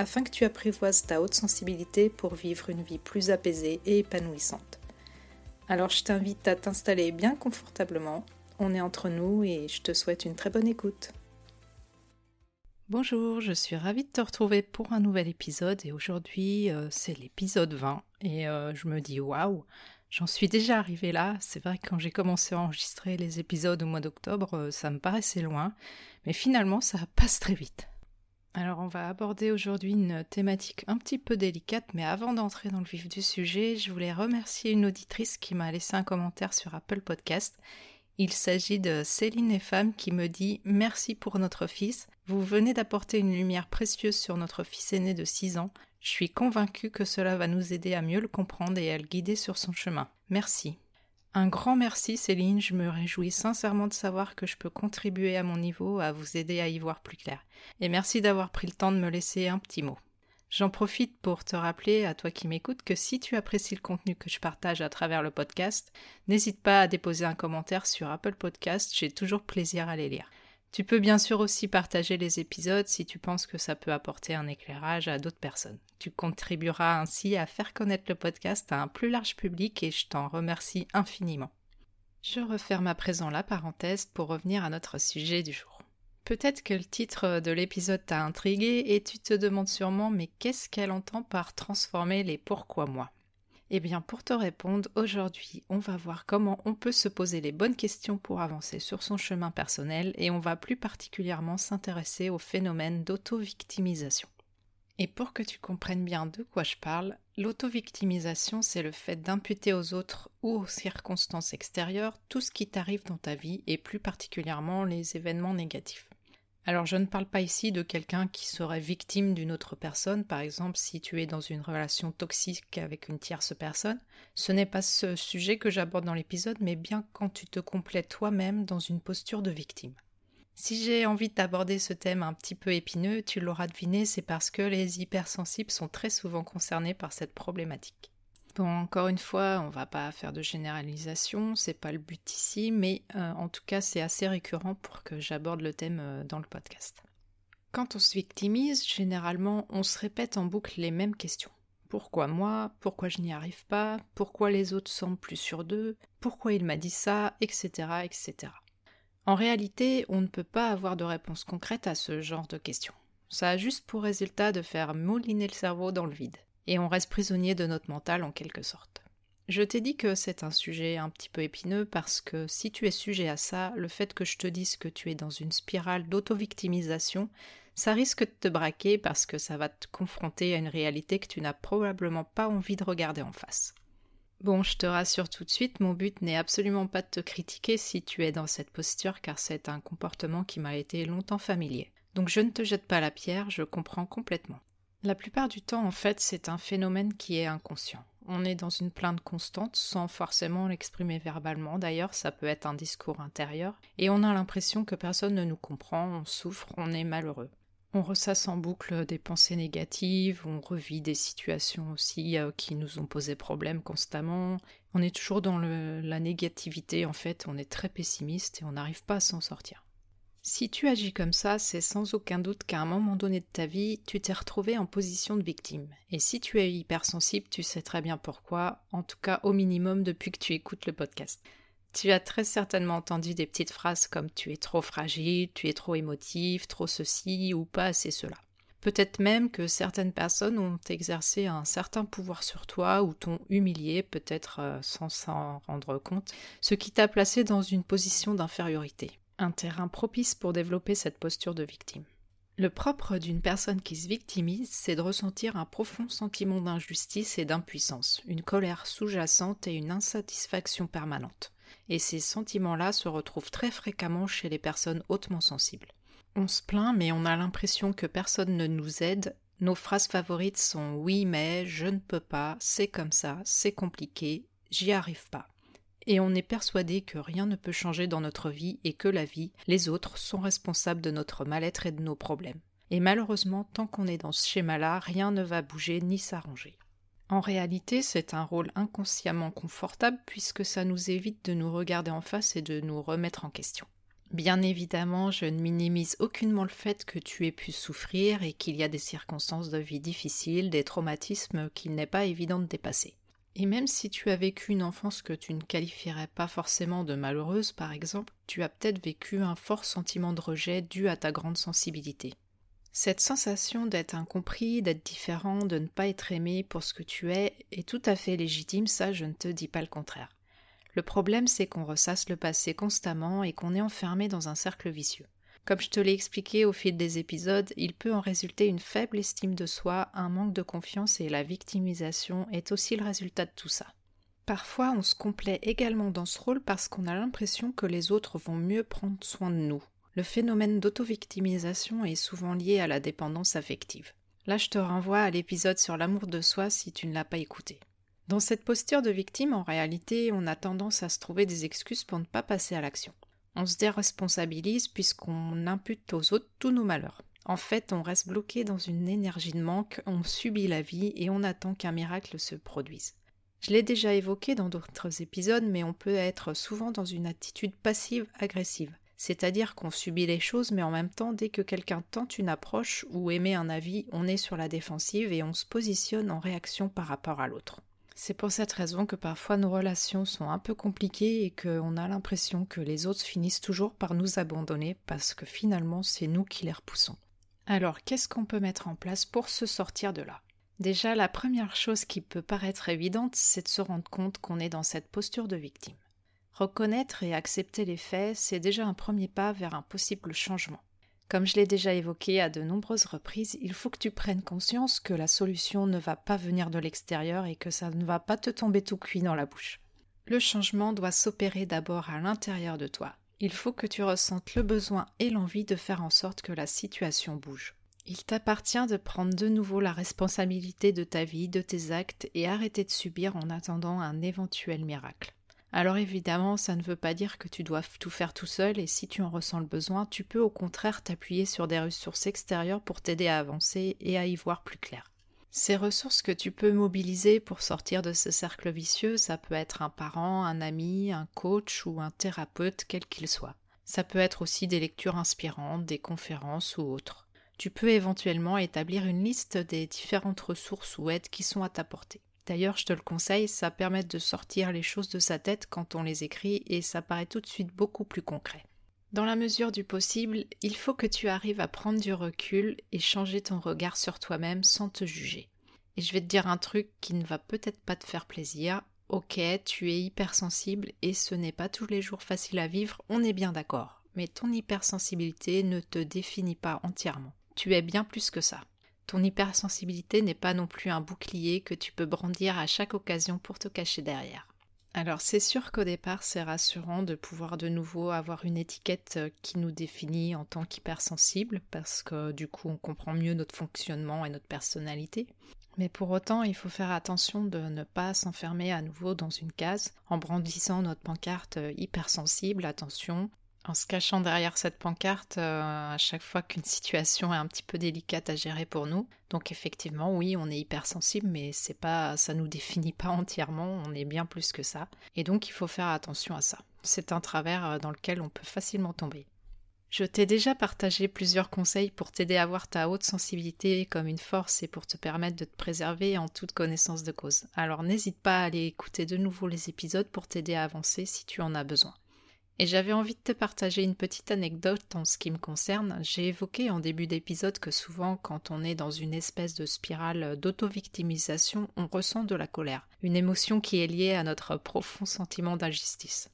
afin que tu apprivoises ta haute sensibilité pour vivre une vie plus apaisée et épanouissante. Alors je t'invite à t'installer bien confortablement, on est entre nous et je te souhaite une très bonne écoute. Bonjour, je suis ravie de te retrouver pour un nouvel épisode et aujourd'hui euh, c'est l'épisode 20 et euh, je me dis waouh, j'en suis déjà arrivée là. C'est vrai que quand j'ai commencé à enregistrer les épisodes au mois d'octobre, euh, ça me paraissait loin, mais finalement ça passe très vite. Alors on va aborder aujourd'hui une thématique un petit peu délicate, mais avant d'entrer dans le vif du sujet, je voulais remercier une auditrice qui m'a laissé un commentaire sur Apple Podcast. Il s'agit de Céline et Femme qui me dit Merci pour notre fils. Vous venez d'apporter une lumière précieuse sur notre fils aîné de 6 ans. Je suis convaincue que cela va nous aider à mieux le comprendre et à le guider sur son chemin. Merci. Un grand merci Céline, je me réjouis sincèrement de savoir que je peux contribuer à mon niveau à vous aider à y voir plus clair. Et merci d'avoir pris le temps de me laisser un petit mot. J'en profite pour te rappeler, à toi qui m'écoutes, que si tu apprécies le contenu que je partage à travers le podcast, n'hésite pas à déposer un commentaire sur Apple Podcast, j'ai toujours plaisir à les lire. Tu peux bien sûr aussi partager les épisodes si tu penses que ça peut apporter un éclairage à d'autres personnes. Tu contribueras ainsi à faire connaître le podcast à un plus large public et je t'en remercie infiniment. Je referme à présent la parenthèse pour revenir à notre sujet du jour. Peut-être que le titre de l'épisode t'a intrigué et tu te demandes sûrement mais qu'est-ce qu'elle entend par transformer les pourquoi moi eh bien, pour te répondre, aujourd'hui, on va voir comment on peut se poser les bonnes questions pour avancer sur son chemin personnel et on va plus particulièrement s'intéresser au phénomène d'auto-victimisation. Et pour que tu comprennes bien de quoi je parle, l'auto-victimisation, c'est le fait d'imputer aux autres ou aux circonstances extérieures tout ce qui t'arrive dans ta vie et plus particulièrement les événements négatifs. Alors je ne parle pas ici de quelqu'un qui serait victime d'une autre personne, par exemple si tu es dans une relation toxique avec une tierce personne. Ce n'est pas ce sujet que j'aborde dans l'épisode, mais bien quand tu te complètes toi-même dans une posture de victime. Si j'ai envie d'aborder ce thème un petit peu épineux, tu l'auras deviné, c'est parce que les hypersensibles sont très souvent concernés par cette problématique. Bon, encore une fois, on va pas faire de généralisation, c'est pas le but ici, mais euh, en tout cas, c'est assez récurrent pour que j'aborde le thème euh, dans le podcast. Quand on se victimise, généralement, on se répète en boucle les mêmes questions. Pourquoi moi? Pourquoi je n'y arrive pas? Pourquoi les autres semblent plus sûrs d'eux? Pourquoi il m'a dit ça? Etc. etc. En réalité, on ne peut pas avoir de réponse concrète à ce genre de questions. Ça a juste pour résultat de faire mouliner le cerveau dans le vide et on reste prisonnier de notre mental en quelque sorte. Je t'ai dit que c'est un sujet un petit peu épineux parce que si tu es sujet à ça, le fait que je te dise que tu es dans une spirale d'auto-victimisation, ça risque de te braquer parce que ça va te confronter à une réalité que tu n'as probablement pas envie de regarder en face. Bon, je te rassure tout de suite, mon but n'est absolument pas de te critiquer si tu es dans cette posture car c'est un comportement qui m'a été longtemps familier. Donc je ne te jette pas la pierre, je comprends complètement. La plupart du temps, en fait, c'est un phénomène qui est inconscient. On est dans une plainte constante sans forcément l'exprimer verbalement. D'ailleurs, ça peut être un discours intérieur. Et on a l'impression que personne ne nous comprend, on souffre, on est malheureux. On ressasse en boucle des pensées négatives, on revit des situations aussi euh, qui nous ont posé problème constamment. On est toujours dans la négativité, en fait, on est très pessimiste et on n'arrive pas à s'en sortir. Si tu agis comme ça, c'est sans aucun doute qu'à un moment donné de ta vie, tu t'es retrouvé en position de victime. Et si tu es hypersensible, tu sais très bien pourquoi, en tout cas au minimum depuis que tu écoutes le podcast. Tu as très certainement entendu des petites phrases comme tu es trop fragile, tu es trop émotif, trop ceci ou pas assez cela. Peut-être même que certaines personnes ont exercé un certain pouvoir sur toi ou t'ont humilié, peut-être euh, sans s'en rendre compte, ce qui t'a placé dans une position d'infériorité un terrain propice pour développer cette posture de victime. Le propre d'une personne qui se victimise, c'est de ressentir un profond sentiment d'injustice et d'impuissance, une colère sous-jacente et une insatisfaction permanente. Et ces sentiments-là se retrouvent très fréquemment chez les personnes hautement sensibles. On se plaint, mais on a l'impression que personne ne nous aide, Nos phrases favorites sont oui mais, je ne peux pas, c'est comme ça, c'est compliqué, j'y arrive pas. Et on est persuadé que rien ne peut changer dans notre vie et que la vie, les autres, sont responsables de notre mal-être et de nos problèmes. Et malheureusement, tant qu'on est dans ce schéma-là, rien ne va bouger ni s'arranger. En réalité, c'est un rôle inconsciemment confortable puisque ça nous évite de nous regarder en face et de nous remettre en question. Bien évidemment, je ne minimise aucunement le fait que tu aies pu souffrir et qu'il y a des circonstances de vie difficiles, des traumatismes qu'il n'est pas évident de dépasser. Et même si tu as vécu une enfance que tu ne qualifierais pas forcément de malheureuse, par exemple, tu as peut-être vécu un fort sentiment de rejet dû à ta grande sensibilité. Cette sensation d'être incompris, d'être différent, de ne pas être aimé pour ce que tu es est tout à fait légitime, ça je ne te dis pas le contraire. Le problème, c'est qu'on ressasse le passé constamment et qu'on est enfermé dans un cercle vicieux. Comme je te l'ai expliqué au fil des épisodes, il peut en résulter une faible estime de soi, un manque de confiance et la victimisation est aussi le résultat de tout ça. Parfois, on se complaît également dans ce rôle parce qu'on a l'impression que les autres vont mieux prendre soin de nous. Le phénomène d'auto-victimisation est souvent lié à la dépendance affective. Là, je te renvoie à l'épisode sur l'amour de soi si tu ne l'as pas écouté. Dans cette posture de victime, en réalité, on a tendance à se trouver des excuses pour ne pas passer à l'action. On se déresponsabilise puisqu'on impute aux autres tous nos malheurs. En fait, on reste bloqué dans une énergie de manque, on subit la vie et on attend qu'un miracle se produise. Je l'ai déjà évoqué dans d'autres épisodes, mais on peut être souvent dans une attitude passive-agressive. C'est-à-dire qu'on subit les choses, mais en même temps, dès que quelqu'un tente une approche ou émet un avis, on est sur la défensive et on se positionne en réaction par rapport à l'autre. C'est pour cette raison que parfois nos relations sont un peu compliquées et qu'on a l'impression que les autres finissent toujours par nous abandonner parce que finalement c'est nous qui les repoussons. Alors qu'est-ce qu'on peut mettre en place pour se sortir de là? Déjà, la première chose qui peut paraître évidente, c'est de se rendre compte qu'on est dans cette posture de victime. Reconnaître et accepter les faits, c'est déjà un premier pas vers un possible changement. Comme je l'ai déjà évoqué à de nombreuses reprises, il faut que tu prennes conscience que la solution ne va pas venir de l'extérieur et que ça ne va pas te tomber tout cuit dans la bouche. Le changement doit s'opérer d'abord à l'intérieur de toi. Il faut que tu ressentes le besoin et l'envie de faire en sorte que la situation bouge. Il t'appartient de prendre de nouveau la responsabilité de ta vie, de tes actes et arrêter de subir en attendant un éventuel miracle. Alors évidemment, ça ne veut pas dire que tu dois tout faire tout seul et si tu en ressens le besoin, tu peux au contraire t'appuyer sur des ressources extérieures pour t'aider à avancer et à y voir plus clair. Ces ressources que tu peux mobiliser pour sortir de ce cercle vicieux, ça peut être un parent, un ami, un coach ou un thérapeute, quel qu'il soit. Ça peut être aussi des lectures inspirantes, des conférences ou autres. Tu peux éventuellement établir une liste des différentes ressources ou aides qui sont à ta portée. D'ailleurs, je te le conseille, ça permet de sortir les choses de sa tête quand on les écrit et ça paraît tout de suite beaucoup plus concret. Dans la mesure du possible, il faut que tu arrives à prendre du recul et changer ton regard sur toi-même sans te juger. Et je vais te dire un truc qui ne va peut-être pas te faire plaisir. Ok, tu es hypersensible et ce n'est pas tous les jours facile à vivre, on est bien d'accord. Mais ton hypersensibilité ne te définit pas entièrement. Tu es bien plus que ça. Ton hypersensibilité n'est pas non plus un bouclier que tu peux brandir à chaque occasion pour te cacher derrière. Alors c'est sûr qu'au départ c'est rassurant de pouvoir de nouveau avoir une étiquette euh, qui nous définit en tant qu'hypersensible parce que du coup on comprend mieux notre fonctionnement et notre personnalité. Mais pour autant il faut faire attention de ne pas s'enfermer à nouveau dans une case en brandissant notre pancarte euh, hypersensible, attention, en se cachant derrière cette pancarte euh, à chaque fois qu'une situation est un petit peu délicate à gérer pour nous. Donc effectivement, oui, on est hypersensible, mais c'est pas, ça nous définit pas entièrement. On est bien plus que ça, et donc il faut faire attention à ça. C'est un travers euh, dans lequel on peut facilement tomber. Je t'ai déjà partagé plusieurs conseils pour t'aider à voir ta haute sensibilité comme une force et pour te permettre de te préserver en toute connaissance de cause. Alors n'hésite pas à aller écouter de nouveau les épisodes pour t'aider à avancer si tu en as besoin. Et j'avais envie de te partager une petite anecdote en ce qui me concerne. J'ai évoqué en début d'épisode que souvent, quand on est dans une espèce de spirale d'auto-victimisation, on ressent de la colère, une émotion qui est liée à notre profond sentiment d'injustice.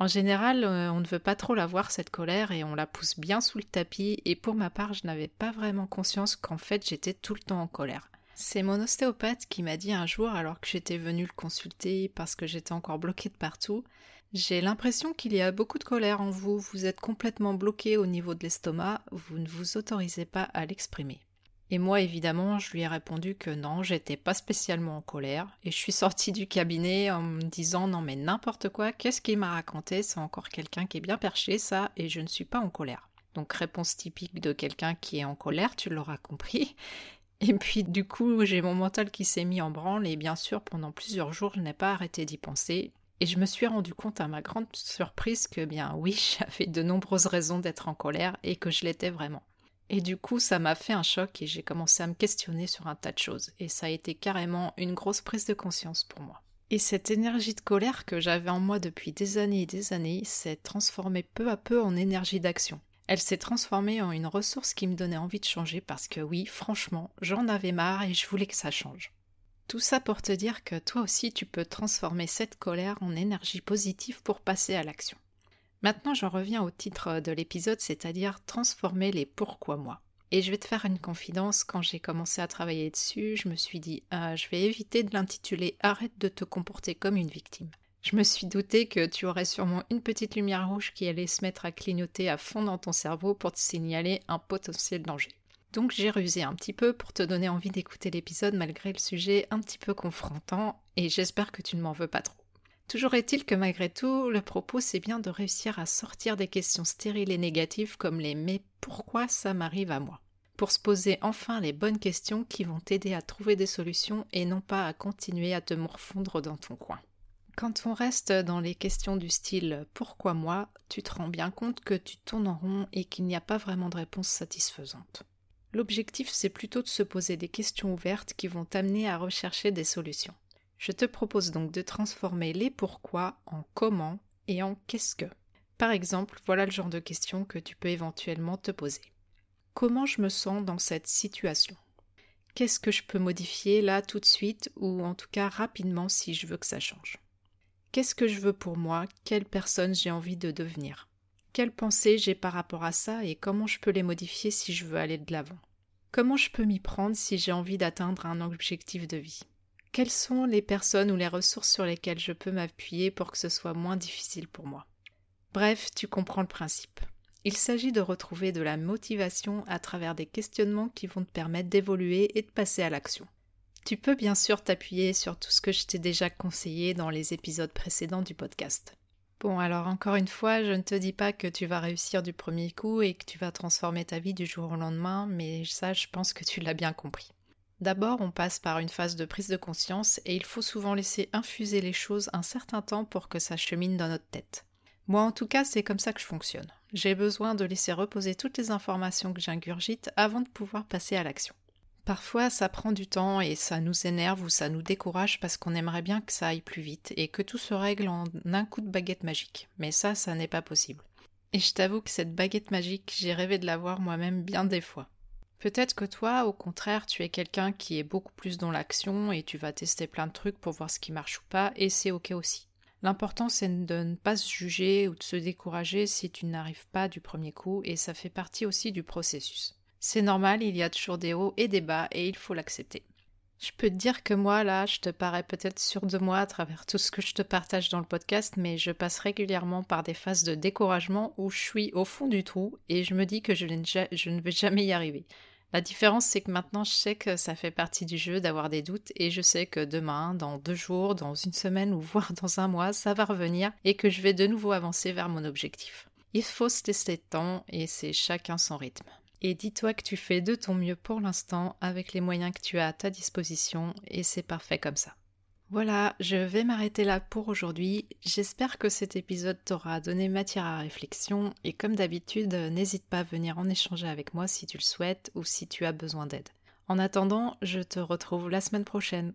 En général, euh, on ne veut pas trop la voir, cette colère, et on la pousse bien sous le tapis, et pour ma part, je n'avais pas vraiment conscience qu'en fait j'étais tout le temps en colère. C'est mon ostéopathe qui m'a dit un jour, alors que j'étais venue le consulter parce que j'étais encore bloquée de partout, j'ai l'impression qu'il y a beaucoup de colère en vous, vous êtes complètement bloqué au niveau de l'estomac, vous ne vous autorisez pas à l'exprimer. Et moi, évidemment, je lui ai répondu que non, j'étais pas spécialement en colère. Et je suis sortie du cabinet en me disant non, mais n'importe quoi, qu'est-ce qu'il m'a raconté? C'est encore quelqu'un qui est bien perché, ça, et je ne suis pas en colère. Donc, réponse typique de quelqu'un qui est en colère, tu l'auras compris. Et puis, du coup, j'ai mon mental qui s'est mis en branle, et bien sûr, pendant plusieurs jours, je n'ai pas arrêté d'y penser. Et je me suis rendu compte à ma grande surprise que, bien oui, j'avais de nombreuses raisons d'être en colère et que je l'étais vraiment. Et du coup, ça m'a fait un choc et j'ai commencé à me questionner sur un tas de choses. Et ça a été carrément une grosse prise de conscience pour moi. Et cette énergie de colère que j'avais en moi depuis des années et des années s'est transformée peu à peu en énergie d'action. Elle s'est transformée en une ressource qui me donnait envie de changer parce que oui, franchement, j'en avais marre et je voulais que ça change. Tout ça pour te dire que toi aussi tu peux transformer cette colère en énergie positive pour passer à l'action. Maintenant, j'en reviens au titre de l'épisode, c'est-à-dire transformer les pourquoi moi. Et je vais te faire une confidence, quand j'ai commencé à travailler dessus, je me suis dit, ah, je vais éviter de l'intituler Arrête de te comporter comme une victime. Je me suis douté que tu aurais sûrement une petite lumière rouge qui allait se mettre à clignoter à fond dans ton cerveau pour te signaler un potentiel danger. Donc j'ai rusé un petit peu pour te donner envie d'écouter l'épisode malgré le sujet un petit peu confrontant, et j'espère que tu ne m'en veux pas trop. Toujours est-il que malgré tout, le propos c'est bien de réussir à sortir des questions stériles et négatives comme les mais pourquoi ça m'arrive à moi? Pour se poser enfin les bonnes questions qui vont t'aider à trouver des solutions et non pas à continuer à te morfondre dans ton coin. Quand on reste dans les questions du style pourquoi moi, tu te rends bien compte que tu tournes en rond et qu'il n'y a pas vraiment de réponse satisfaisante. L'objectif c'est plutôt de se poser des questions ouvertes qui vont t'amener à rechercher des solutions. Je te propose donc de transformer les pourquoi en comment et en qu'est-ce que. Par exemple, voilà le genre de questions que tu peux éventuellement te poser. Comment je me sens dans cette situation? Qu'est-ce que je peux modifier là tout de suite ou en tout cas rapidement si je veux que ça change? Qu'est-ce que je veux pour moi? Quelle personne j'ai envie de devenir? Quelles pensées j'ai par rapport à ça et comment je peux les modifier si je veux aller de l'avant? Comment je peux m'y prendre si j'ai envie d'atteindre un objectif de vie? Quelles sont les personnes ou les ressources sur lesquelles je peux m'appuyer pour que ce soit moins difficile pour moi? Bref, tu comprends le principe. Il s'agit de retrouver de la motivation à travers des questionnements qui vont te permettre d'évoluer et de passer à l'action. Tu peux bien sûr t'appuyer sur tout ce que je t'ai déjà conseillé dans les épisodes précédents du podcast. Bon, alors encore une fois, je ne te dis pas que tu vas réussir du premier coup et que tu vas transformer ta vie du jour au lendemain, mais ça, je pense que tu l'as bien compris. D'abord, on passe par une phase de prise de conscience et il faut souvent laisser infuser les choses un certain temps pour que ça chemine dans notre tête. Moi, en tout cas, c'est comme ça que je fonctionne. J'ai besoin de laisser reposer toutes les informations que j'ingurgite avant de pouvoir passer à l'action. Parfois, ça prend du temps et ça nous énerve ou ça nous décourage parce qu'on aimerait bien que ça aille plus vite et que tout se règle en un coup de baguette magique. Mais ça, ça n'est pas possible. Et je t'avoue que cette baguette magique, j'ai rêvé de l'avoir moi-même bien des fois. Peut-être que toi, au contraire, tu es quelqu'un qui est beaucoup plus dans l'action et tu vas tester plein de trucs pour voir ce qui marche ou pas, et c'est ok aussi. L'important c'est de ne pas se juger ou de se décourager si tu n'arrives pas du premier coup, et ça fait partie aussi du processus. C'est normal, il y a toujours des hauts et des bas, et il faut l'accepter. Je peux te dire que moi, là, je te parais peut-être sûr de moi à travers tout ce que je te partage dans le podcast, mais je passe régulièrement par des phases de découragement où je suis au fond du trou et je me dis que je ne vais jamais y arriver. La différence, c'est que maintenant, je sais que ça fait partie du jeu d'avoir des doutes et je sais que demain, dans deux jours, dans une semaine ou voire dans un mois, ça va revenir et que je vais de nouveau avancer vers mon objectif. Il faut se tester de temps et c'est chacun son rythme. Et dis-toi que tu fais de ton mieux pour l'instant avec les moyens que tu as à ta disposition et c'est parfait comme ça. Voilà, je vais m'arrêter là pour aujourd'hui. J'espère que cet épisode t'aura donné matière à réflexion et comme d'habitude, n'hésite pas à venir en échanger avec moi si tu le souhaites ou si tu as besoin d'aide. En attendant, je te retrouve la semaine prochaine.